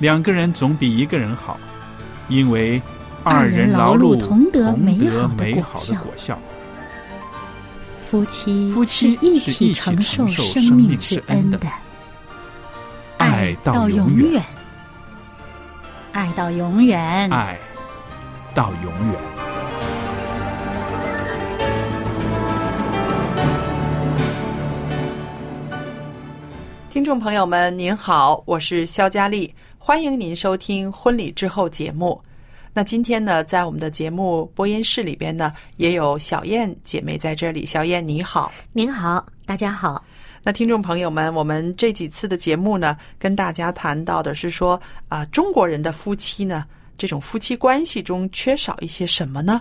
两个人总比一个人好，因为二人人劳碌碌同得得美好的果美好的效果效。夫妻夫妻是一起承受生生命命之之恩的，爱到永远，爱到永远。爱到永远。听众朋友们，您好，我是肖佳丽，欢迎您收听《婚礼之后》节目。那今天呢，在我们的节目播音室里边呢，也有小燕姐妹在这里。小燕你好。您好，大家好。那听众朋友们，我们这几次的节目呢，跟大家谈到的是说啊、中国人的夫妻呢，这种夫妻关系中缺少一些什么呢？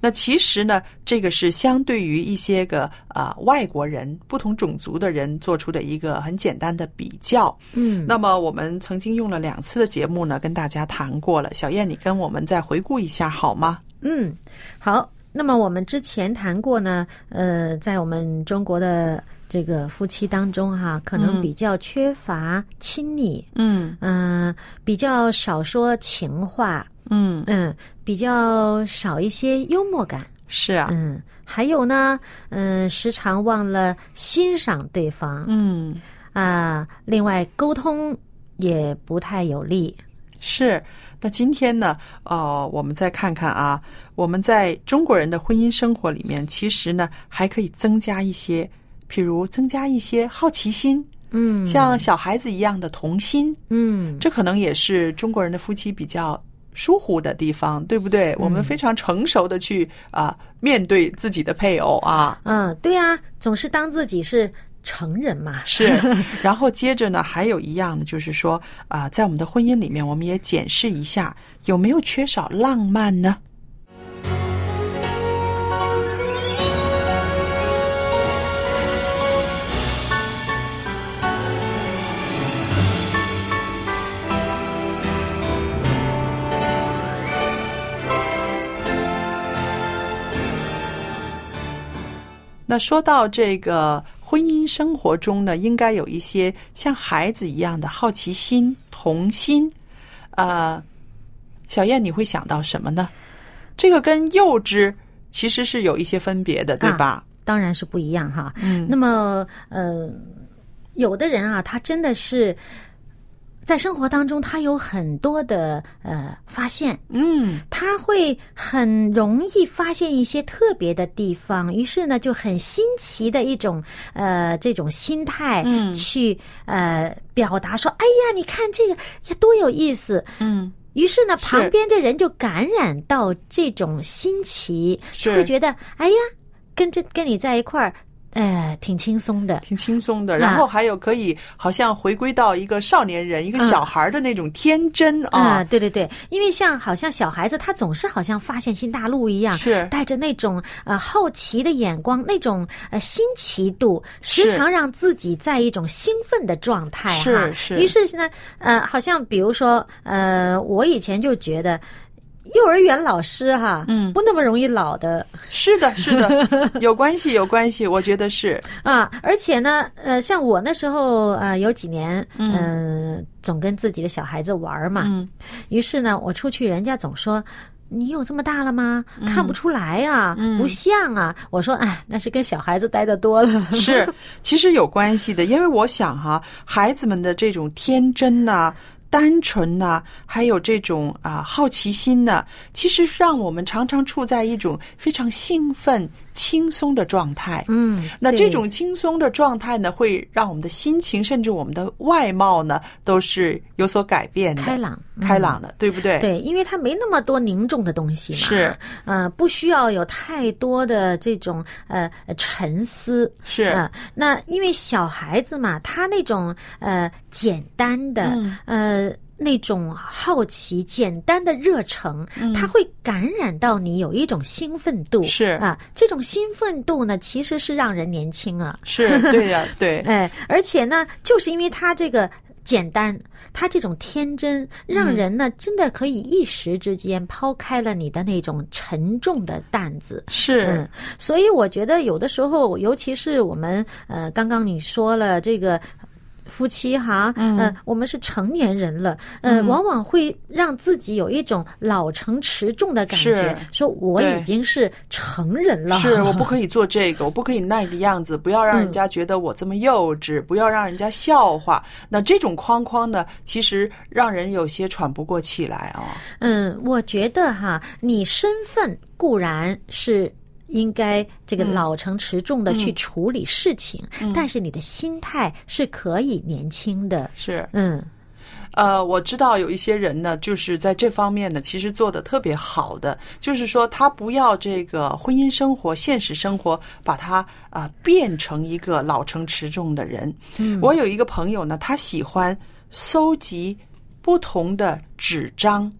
那其实呢，这个是相对于一些个啊、外国人、不同种族的人做出的一个很简单的比较。嗯那么我们曾经用了两次的节目呢，跟大家谈过了。小燕，你跟我们再回顾一下好吗？嗯，好。那么我们之前谈过呢，呃，在我们中国的这个夫妻当中哈、可能嗯比较缺乏亲昵，嗯嗯、比较少说情话，嗯，嗯，比较少一些幽默感，是啊，嗯，还有呢，嗯、时常忘了欣赏对方，嗯。啊，另外沟通也不太有力，是，那今天呢，哦，我们再看看啊，我们在中国人的婚姻生活里面，其实呢还可以增加一些，譬如增加一些好奇心，嗯，像小孩子一样的童心，嗯，这可能也是中国人的夫妻比较疏忽的地方，对不对？我们非常成熟的去啊、面对自己的配偶啊，嗯，对呀、总是当自己是成人嘛，是，然后接着呢，还有一样呢，就是说啊、在我们的婚姻里面，我们也检视一下有没有缺少浪漫呢？那说到这个婚姻生活中呢，应该有一些像孩子一样的好奇心、童心。呃，小燕，你会想到什么呢？这个跟幼稚其实是有一些分别的，对吧？当然是不一样哈。嗯那么呃，有的人啊，他真的是在生活当中，他有很多的呃发现，嗯。他会很容易发现一些特别的地方，于是呢，就很新奇的一种呃这种心态，嗯。去呃表达说，哎呀，你看这个呀多有意思。嗯，于是呢，旁边的人就感染到这种新奇，就会觉得，哎呀，跟这跟你在一块儿，呃，挺轻松的。挺轻松的。然后还有可以好像回归到一个少年人、一个小孩的那种天真啊、啊。对对对，因为像好像小孩子，他总是好像发现新大陆一样，是带着那种呃好奇的眼光，那种呃新奇度，时常让自己在一种兴奋的状态哈。是是于是呢，呃，好像比如说，呃，我以前就觉得。幼儿园老师哈，嗯。不那么容易老的。是的，是的，有关系，有关系，我觉得是。啊，而且呢，呃，像我那时候呃有几年，嗯、总跟自己的小孩子玩嘛，嗯。于是呢，我出去，人家总说你有这么大了吗？看不出来啊，不像啊。我说，哎，那是跟小孩子待的多了。是，其实有关系的，因为我想哈，孩子们的这种天真呐、单纯呐、还有这种啊好奇心呢，其实让我们常常处在一种非常兴奋、轻松的状态。嗯，那这种轻松的状态呢，会让我们的心情，甚至我们的外貌呢，都是有所改变的，开朗嗯开朗的，对不对？对，因为它没那么多凝重的东西嘛，是，呃，不需要有太多的这种呃沉思，是呃，那因为小孩子嘛，他那种呃简单的、嗯呃。那种好奇、简单的热诚，嗯它会感染到你，有一种兴奋度。是啊，这种兴奋度呢，其实是让人年轻啊。是，对呀、对，哎，而且呢，就是因为他这个简单，他这种天真，让人呢、真的可以一时之间抛开了你的那种沉重的担子。是，嗯，所以我觉得有的时候，尤其是我们呃，刚刚你说了这个。夫妻哈，嗯、呃，我们是成年人了，呃，往往会让自己有一种老成持重的感觉，说我已经是成人了，是我不可以做这个，我不可以那个样子，不要让人家觉得我这么幼稚，不要让人家笑话。那这种框框呢，其实让人有些喘不过气来啊、嗯，我觉得哈，你身份固然是应该这个老成持重的去处理事情，但是你的心态是可以年轻的。是，嗯呃，我知道有一些人呢，就是在这方面呢，其实做的特别好的，就是说他不要这个婚姻生活、现实生活，把他啊、呃变成一个老成持重的人。嗯，我有一个朋友呢，他喜欢搜集不同的纸张。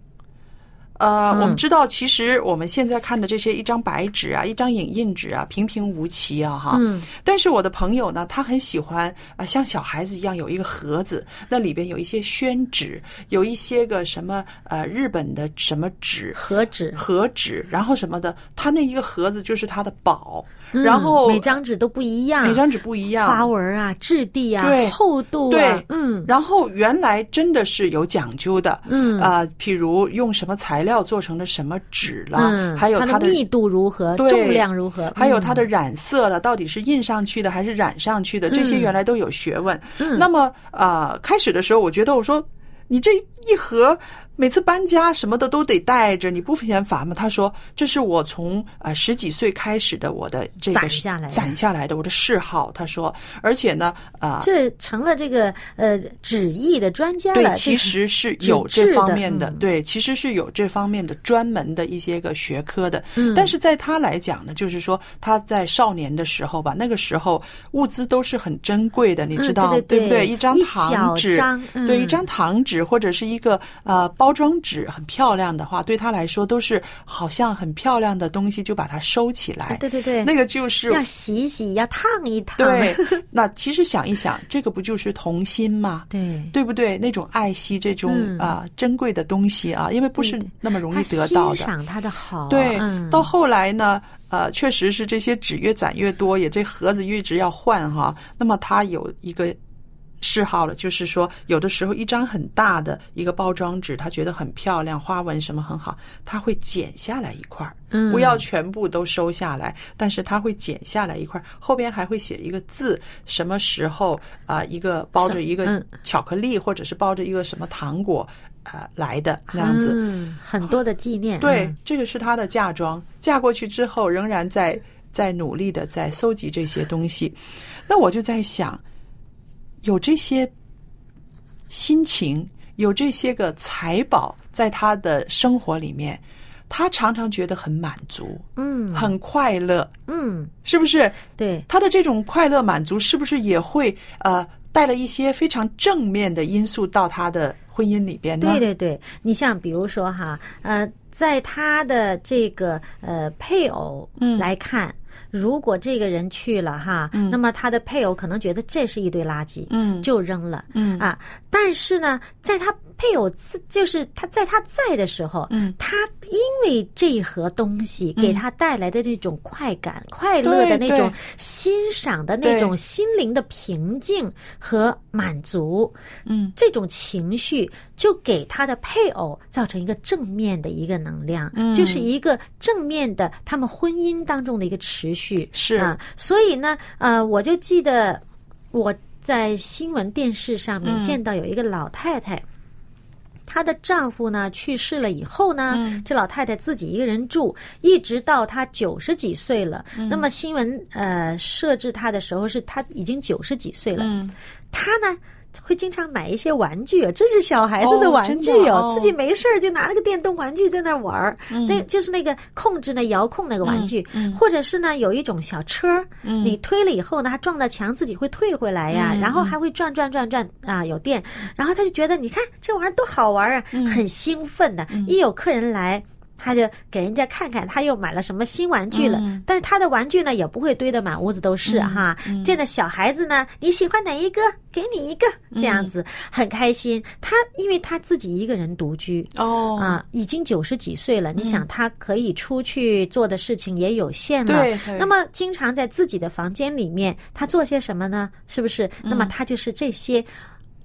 呃，我们知道，其实我们现在看的这些一张白纸啊，一张影印纸啊，平平无奇啊，哈。嗯。但是我的朋友呢，他很喜欢啊、像小孩子一样有一个盒子，那里边有一些宣纸，有一些个什么呃日本的什么纸和纸，和纸，然后什么的，他那一个盒子就是他的宝，嗯然后每张纸都不一样，每张纸不一样，花纹啊、质地啊、对厚度啊，对，嗯。然后原来真的是有讲究的，嗯。啊、譬如用什么材料做成了什么纸了，嗯，还有它的密度如何，对重量如何，还有它的嗯。染色了，到底是印上去的还是染上去的，这些嗯原来都有学问。那么呃，开始的时候我觉得我说你这一盒。每次搬家什么的都得带着，你不嫌烦吗？他说：“这是我从呃十几岁开始的我的这个攒下来的攒下来的我的嗜好。”他说，而且呢，啊、这成了这个呃纸艺的专家对，，其实是有这方面的，嗯对，其实是有这方面的专门的一些个学科的。嗯但是在他来讲呢，就是说他在少年的时候吧，那个时候物资都是很珍贵的，你知道、嗯对对不对？对一张糖纸，张对，嗯一张糖纸或者是一个呃包装纸，很漂亮的话，对他来说都是好像很漂亮的东西，就把它收起来。对对对，那个就是要洗一洗，要烫一烫，对。那其实想一想，这个不就是童心吗？对对不对？那种爱惜这种嗯啊、珍贵的东西啊，因为不是那么容易得到的。欣赏他的好，对，嗯，到后来呢，呃，确实是这些纸越攒越多，也这盒子一直要换哈。那么他有一个嗜好了，就是说有的时候一张很大的一个包装纸，他觉得很漂亮，花纹什么很好，他会剪下来一块儿。嗯不要全部都收下来，但是他会剪下来一块儿，后边还会写一个字，什么时候啊、一个包着一个嗯巧克力，或者是包着一个什么糖果，呃，来的那样子。嗯，很多的纪念，对嗯，这个是她的嫁妆。嫁过去之后，仍然在在努力的在搜集这些东西。那我就在想，有这些心情，有这些个财宝在他的生活里面，他常常觉得很满足，嗯。很快乐，嗯，是不是？对，他的这种快乐满足，是不是也会呃带了一些非常正面的因素到他的婚姻里边呢？对对对，你像比如说哈，呃，在他的这个呃配偶嗯。来看，如果这个人去了哈，那么他的配偶可能觉得这是一堆垃圾，嗯。就扔了，嗯。啊，但但是呢，在他配偶自就是他在他在的时候，嗯，他因为这一盒东西给他带来的那种快感、快乐的那种欣赏的那种心灵的平静和满足，嗯，这种情绪就给他的配偶造成一个正面的一个能量，嗯。就是一个正面的他们婚姻当中的一个持续是。啊，所以呢，呃，我就记得我在新闻电视上面嗯。见到有一个老太太。她的丈夫呢去世了以后呢，嗯。这老太太自己一个人住，一直到她九十几岁了。嗯。那么新闻呃设置她的时候是她已经九十几岁了，嗯。她呢会经常买一些玩具，这是小孩子的哦玩具哦自己没事儿就拿了个电动玩具在那玩儿，那就是那个控制那遥控那个玩具，或者是呢有一种小车儿，你推了以后呢，它撞到墙自己会退回来呀，然后还会转转转转啊，有电，然后他就觉得你看这玩意儿多好玩啊，很兴奋的，一有客人来。他就给人家看看，他又买了什么新玩具了。但是他的玩具呢，也不会堆得满屋子都是、哈。这样的小孩子呢，你喜欢哪一个？给你一个，这样子、很开心。他因为他自己一个人独居，哦，啊，已经九十几岁了，你想他可以出去做的事情也有限了。对对那么经常在自己的房间里面，他做些什么呢？是不是？那么他就是这些。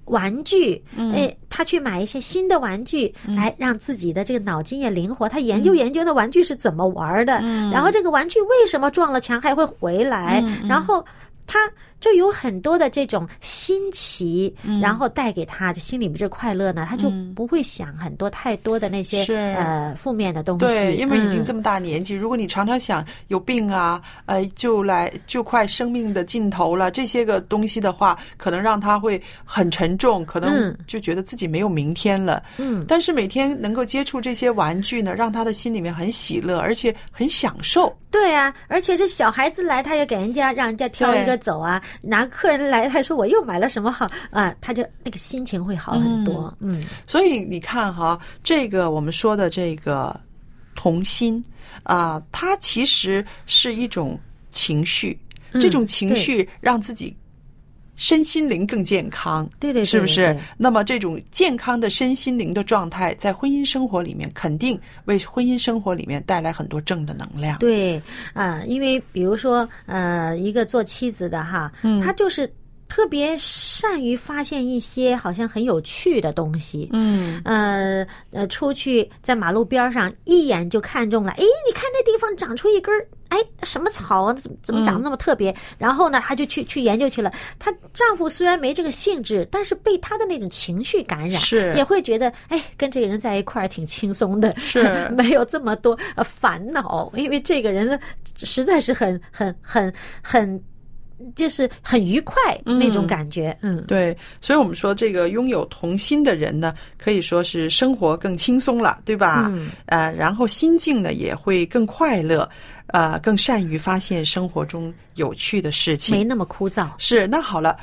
玩具，哎，他去买一些新的玩具，来让自己的这个脑筋也灵活。他研究研究那玩具是怎么玩的，然后这个玩具为什么撞了墙还会回来，然后他就有很多的这种新奇，然后带给他的心里面这快乐呢，他就不会想很多太多的那些是。呃负面的东西。对，因为已经这么么大年纪，如果你常常想有病啊，呃，就来就快生命的尽头了，这些个东西的话，可能让他会很沉重，可能嗯。就觉得自己没有明天了。嗯，但是每天能够接触这些玩具呢，让他的心里面很喜乐，而且很享受。对啊，而且这小孩子来，他也给人家让人家挑一个走啊，拿客人来，他说我又买了什么好啊，他就那个心情会好很多。嗯所以你看哈，这个我们说的这个童心啊、它其实是一种情绪，嗯这种情绪让自己身心灵更健康。对对对是不是？那么这种健康的身心灵的状态，在婚姻生活里面，肯定为婚姻生活里面带来很多正的能量。对啊、因为比如说呃，一个做妻子的哈，嗯他就是特别善于发现一些好像很有趣的东西。嗯，呃呃，出去在马路边上一眼就看中了，哎，你看那地方长出一根儿，哎，什么草啊？怎么怎么长得那么特别？然后呢，她就去去研究去了。她丈夫虽然没这个兴致，但是被她的那种情绪感染，是也会觉得，哎，跟这个人在一块儿挺轻松的，是没有这么多呃烦恼，因为这个人呢实在是很很很很。就是很愉快那种感觉，嗯，对，所以我们说这个拥有童心的人呢，可以说是生活更轻松了，对吧？嗯，呃，然后心境呢也会更快乐，呃，更善于发现生活中有趣的事情。没那么枯燥，是，那好了，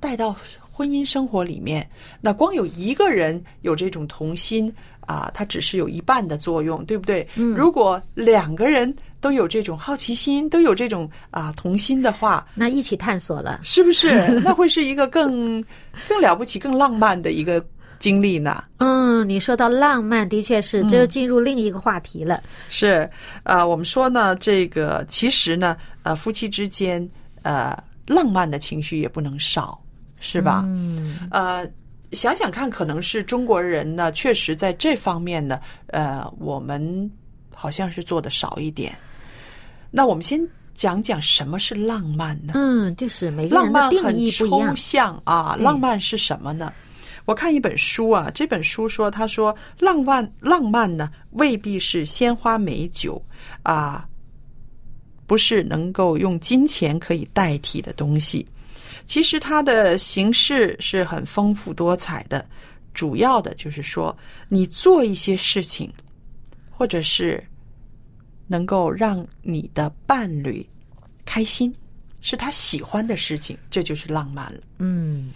带到婚姻生活里面，那光有一个人有这种童心啊，它只是有一半的作用，对不对？嗯如果两个人都有这种好奇心，都有这种啊童心的话，那一起探索了。是不是？那会是一个更更了不起、更浪漫的一个经历呢？嗯，你说到浪漫，的确是，这就进入另一个话题了。是，呃，我们说呢，这个其实呢，呃，夫妻之间，呃，浪漫的情绪也不能少，是吧？嗯，呃，想想看，可能是中国人呢，确实在这方面呢，呃，我们好像是做的少一点。那我们先讲讲什么是浪漫呢？嗯，就是每个浪人的定漫很抽义不一样。象啊，浪漫是什么呢？我看一本书啊，这本书说，他说浪漫浪漫呢未必是鲜花美酒啊，不是能够用金钱可以代替的东西。其实它的形式是很丰富多彩的，主要的就是说，你做一些事情，或者是能够让你的伴侣开心，是他喜欢的事情，这就是浪漫了。嗯，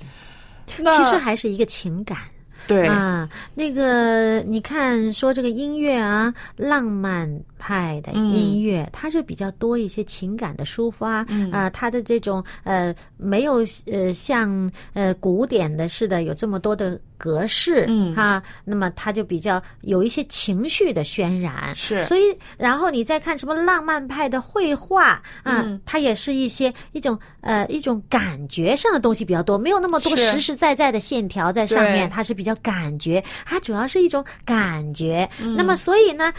其实还是一个情感。对，啊，那个你看，说这个音乐啊，浪漫派的音乐，它是比较多一些情感的抒发，啊，它的这种呃没有呃像呃古典的似的有这么多的格式，嗯。哈，那么它就比较有一些情绪的渲染，是。所以然后你再看什么浪漫派的绘画啊，嗯。它也是一些一种呃一种感觉上的东西比较多，没有那么多实实在在的线条在上面，对。它是比较感觉，它主要是一种感觉。嗯。那么所以呢，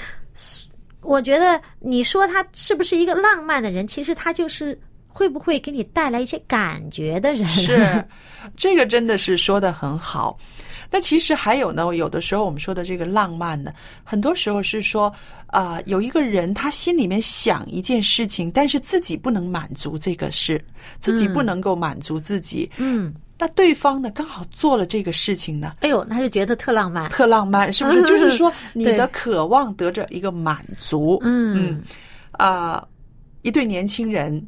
我觉得你说他是不是一个浪漫的人，其实他就是会不会给你带来一些感觉的人。是，这个真的是说的很好。那其实还有呢，有的时候我们说的这个浪漫呢，很多时候是说啊、有一个人他心里面想一件事情，但是自己不能满足这个事，自己不能够满足自己。嗯，那对方呢，刚好做了这个事情呢，哎呦，他就觉得特浪漫。特浪漫，是不是？就是说你的渴望得着一个满足。嗯啊、一对年轻人，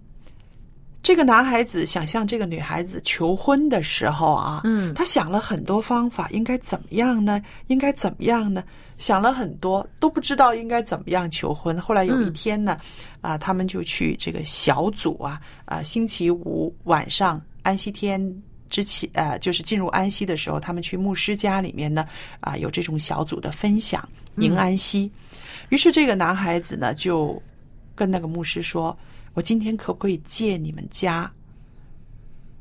这个男孩子想向这个女孩子求婚的时候啊，嗯他想了很多方法，应该怎么样呢？应该怎么样呢？想了很多，都不知道应该怎么样求婚。后来有一天呢，啊、他们就去这个小组啊，啊、星期五晚上安息天。之前，呃，就是进入安息的时候，他们去牧师家里面呢，啊、有这种小组的分享，迎安息。于是这个男孩子呢，就跟那个牧师说：“我今天可不可以借你们家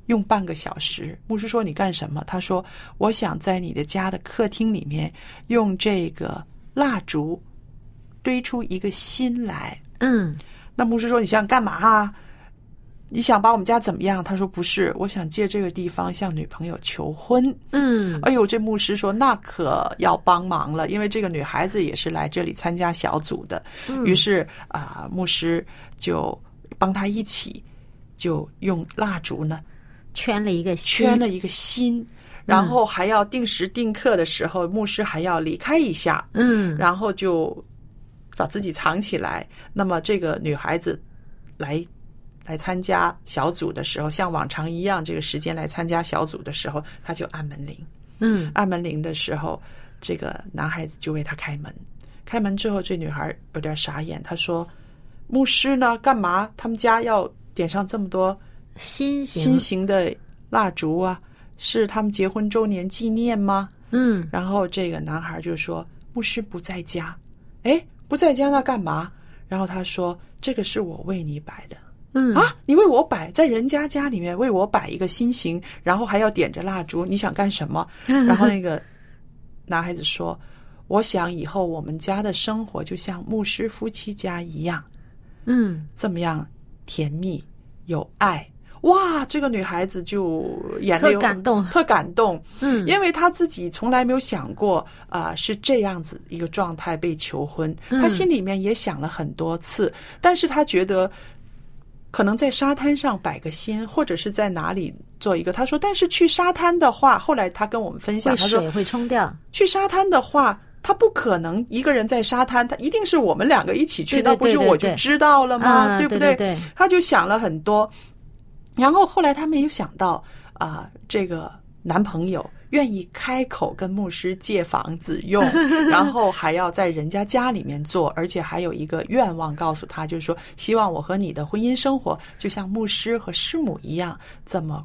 用半个小时？”牧师说：“你干什么？”他说：“我想在你的家的客厅里面用这个蜡烛堆出一个心来。嗯”那牧师说：“你想干嘛啊？你想把我们家怎么样？”他说：“不是，我想借这个地方向女朋友求婚。”嗯哎呦，这牧师说那可要帮忙了，因为这个女孩子也是来这里参加小组的。于是啊、牧师就帮他一起，就用蜡烛呢圈了一个心圈了一个心，然后还要定时定刻的时候，牧师还要离开一下，嗯然后就把自己藏起来。那么这个女孩子来来参加小组的时候，像往常一样，这个时间来参加小组的时候，他就按门铃。嗯按门铃的时候，这个男孩子就为他开门。开门之后，这女孩有点傻眼，她说：“牧师呢？干嘛？他们家要点上这么多心形新型的蜡烛啊？是他们结婚周年纪念吗？”嗯然后这个男孩就说：“牧师不在家。”哎，不在家那干嘛？然后他说：“这个是我为你摆的。”嗯。啊，你为我摆在人家家里面为我摆一个心形，然后还要点着蜡烛，你想干什么？然后那个男孩子说：“我想以后我们家的生活就像牧师夫妻家一样，嗯。这么样甜蜜有爱。”哇，这个女孩子就眼泪特感动。特感动，嗯。因为她自己从来没有想过啊、是这样子一个状态被求婚，嗯。她心里面也想了很多次，但是她觉得可能在沙滩上摆个心，或者是在哪里做一个。他说，但是去沙滩的话，后来他跟我们分享，会她说水会冲掉。去沙滩的话。他不可能一个人在沙滩，他一定是我们两个一起去，那不就我就知道了吗？啊对不对对对她就想了很多，然后后来他没有想到啊、这个男朋友愿意开口跟牧师借房子用，然后还要在人家家里面做，而且还有一个愿望告诉他，就是说希望我和你的婚姻生活就像牧师和师母一样这么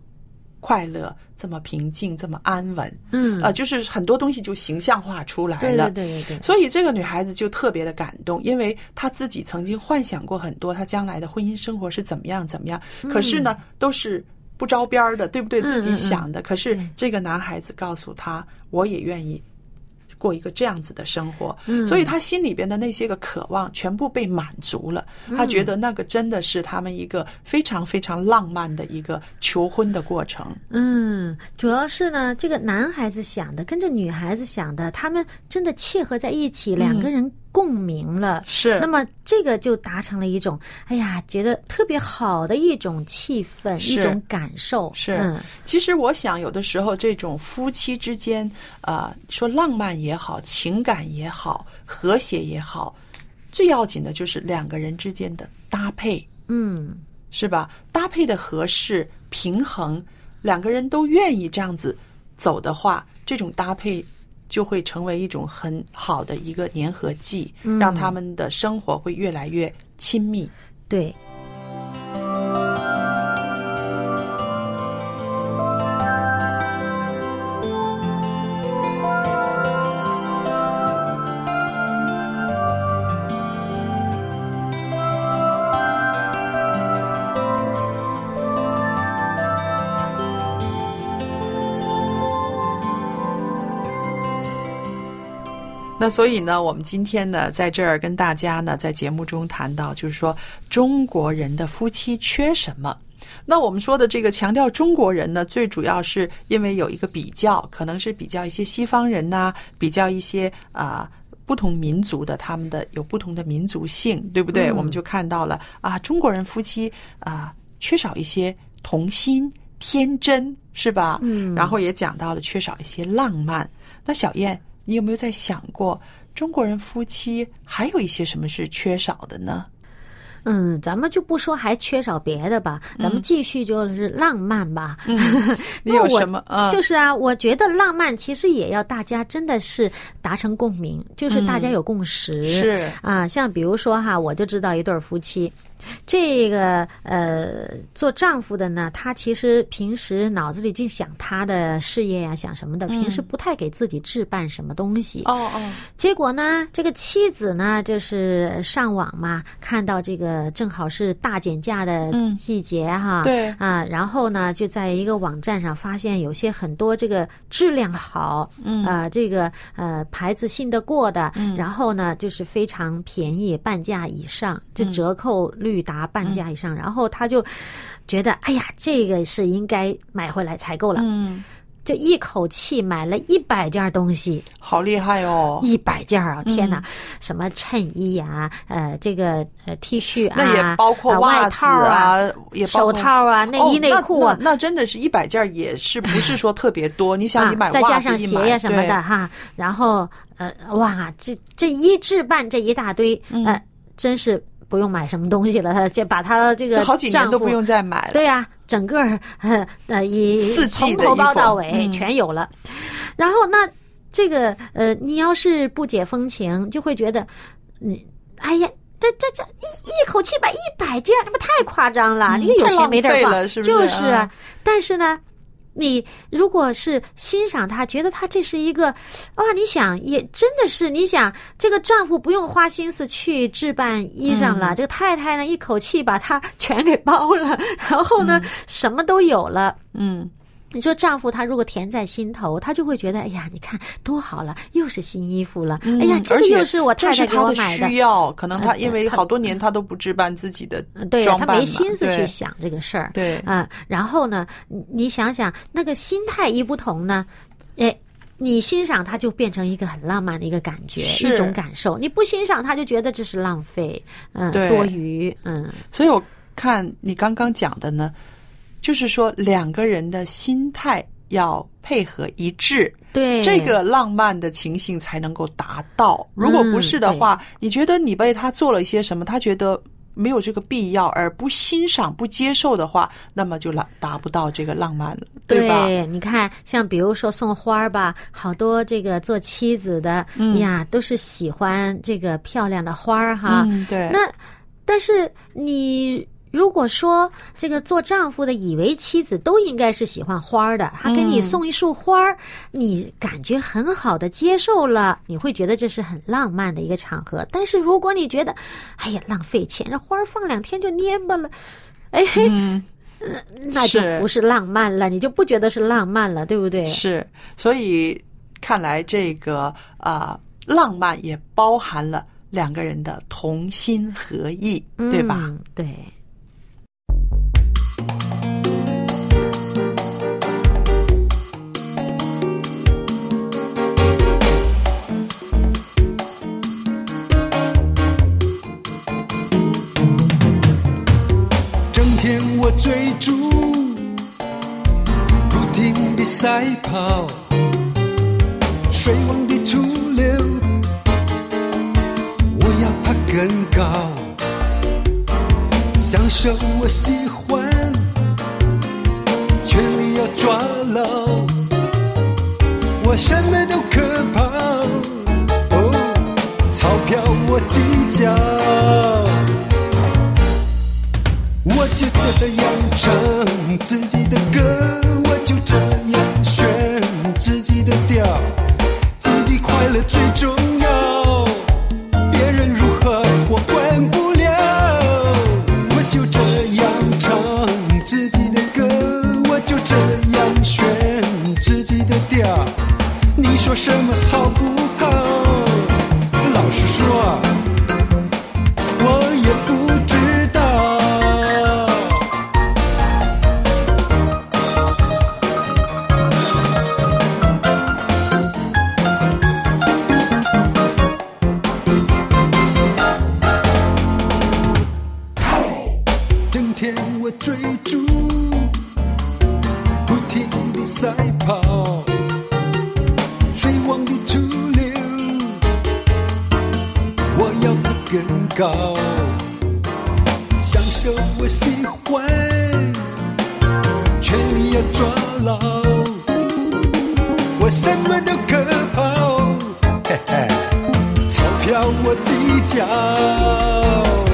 快乐、这么平静、这么安稳。嗯呃，就是很多东西就形象化出来了。对对对对，所以这个女孩子就特别的感动，因为她自己曾经幻想过很多她将来的婚姻生活是怎么样怎么样，可是呢，都是不着边儿的，对不对？嗯自己想的。可是这个男孩子告诉他，我也愿意。过一个这样子的生活，嗯所以他心里边的那些个渴望全部被满足了。他觉得那个真的是他们一个非常非常浪漫的一个求婚的过程。嗯，主要是呢，这个男孩子想的跟这女孩子想的，他们真的契合在一起，两个人共鸣了。是那么这个就达成了一种，哎呀，觉得特别好的一种气氛，一种感受。是，嗯其实我想，有的时候这种夫妻之间，啊，说浪漫也好，情感也好，和谐也好，最要紧的就是两个人之间的搭配，嗯是吧？搭配的合适、平衡，两个人都愿意这样子走的话，这种搭配就会成为一种很好的一个粘合剂，让他们的生活会越来越亲密。对。那所以呢，我们今天呢，在这儿跟大家呢，在节目中谈到，就是说中国人的夫妻缺什么？那我们说的这个强调中国人呢，最主要是因为有一个比较，可能是比较一些西方人呐，比较一些啊不同民族的，他们的有不同的民族性，对不对？我们就看到了啊，中国人夫妻啊，缺少一些童心、天真，是吧？嗯。然后也讲到了缺少一些浪漫。那小燕。你有没有在想过，中国人夫妻还有一些什么是缺少的呢？嗯，咱们就不说还缺少别的吧，咱们继续就是浪漫吧。你有什么？啊就是啊，我觉得浪漫其实也要大家真的是达成共鸣，就是大家有共识。是啊，像比如说哈，我就知道一对夫妻。这个呃，做丈夫的呢，他其实平时脑子里净想他的事业呀，想什么的，平时不太给自己置办什么东西。哦哦。结果呢，这个妻子呢，就是上网嘛，看到这个正好是大减价的季节哈。对。啊，然后呢，就在一个网站上发现有些很多这个质量好，嗯啊，这个呃牌子信得过的，然后呢，就是非常便宜，半价以上，就折扣率。率达半价以上，然后他就觉得，哎呀，这个是应该买回来采购了，嗯，就一口气买了一百件东西，好厉害哦，一百件啊！天哪，什么衬衣呀，呃，这个呃 T 恤啊，那也包括外套啊，也手套啊，内衣内裤啊，那真的是一百件，也是不是说特别多？你想，你买再加上鞋呀什么的哈，然后呃，哇，这这一置办这一大堆，呃，真是。不用买什么东西了，他 就把他这个好几年都不用再买了。对呀，整个 呃一从头包到尾全有了。然后那这个呃，你要是不解风情，就会觉得你哎呀，这这这一一口气买一百件，这不太夸张了？你有钱没地儿放，就是。但是呢。你如果是欣赏他，觉得他这是一个，哇，你想也真的是，你想这个丈夫不用花心思去置办衣裳了，这个太太呢一口气把他全给包了，然后呢什么都有了，嗯。你说丈夫他如果甜在心头，他就会觉得，哎呀，你看多好了，又是新衣服了，哎呀，这个又是我太太给我买的。需要，可能他因为好多年他都不置办自己的对装扮他没心思去想这个事儿。对啊，然后呢，你想想那个心态一不同呢，哎，你欣赏他就变成一个很浪漫的一个感觉，一种感受；你不欣赏他就觉得这是浪费，嗯，多余，嗯。所以我看你刚刚讲的呢。就是说，两个人的心态要配合一致，对这个浪漫的情形才能够达到。如果不是的话，你觉得你为他做了一些什么，他觉得没有这个必要，而不欣赏、不接受的话，那么就达达不到这个浪漫了，对吧？你看，像比如说送花儿吧，好多这个做妻子的呀，都是喜欢这个漂亮的花儿哈。对，那但是你。如果说这个做丈夫的以为妻子都应该是喜欢花的，他给你送一束花儿，你感觉很好的接受了，你会觉得这是很浪漫的一个场合。但是如果你觉得，哎呀浪费钱，这花儿放两天就蔫巴了，哎，那就不是浪漫了，你就不觉得是浪漫了，对不对？是，所以看来这个啊，浪漫也包含了两个人的同心合意，对吧？对。追逐，不停地赛跑，水往低处流，我要爬更高，享受我喜欢，权力要抓牢，我什么都可抛，哦，钞票我计较。就这样唱自己的歌，我就这样选自己的调，自己快乐最重要。别人如何我管不了，我就这样唱自己的歌，我就这样选自己的调。你说什么赛跑，水往的土流，我要爬更高，享受我喜欢，权力要抓牢，我什么都可抛，嘿嘿，钞票我计较。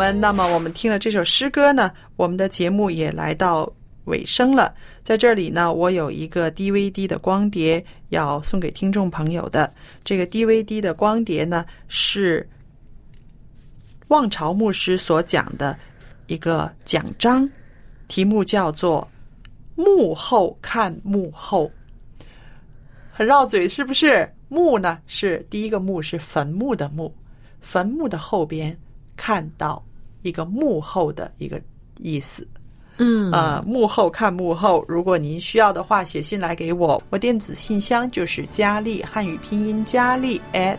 们，那么我们听了这首诗歌呢，我们的节目也来到尾声了。在这里呢，我有一个 DVD 的光碟要送给听众朋友的。这个 DVD 的光碟呢，是望潮牧师所讲的一个讲章，题目叫做“幕后看幕后”，很绕嘴，是不是？墓呢是第一个墓是坟墓的墓，坟墓的后边看到一个幕后的一个意思。嗯啊，幕后看幕后。如果您需要的话，写信来给我，我电子信箱就是佳丽汉语拼音佳丽 at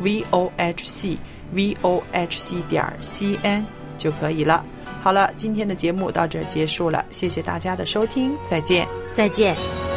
v o h c v o h c 点 c n 就可以了。好了，今天的节目到这儿结束了，谢谢大家的收听，再见。再见。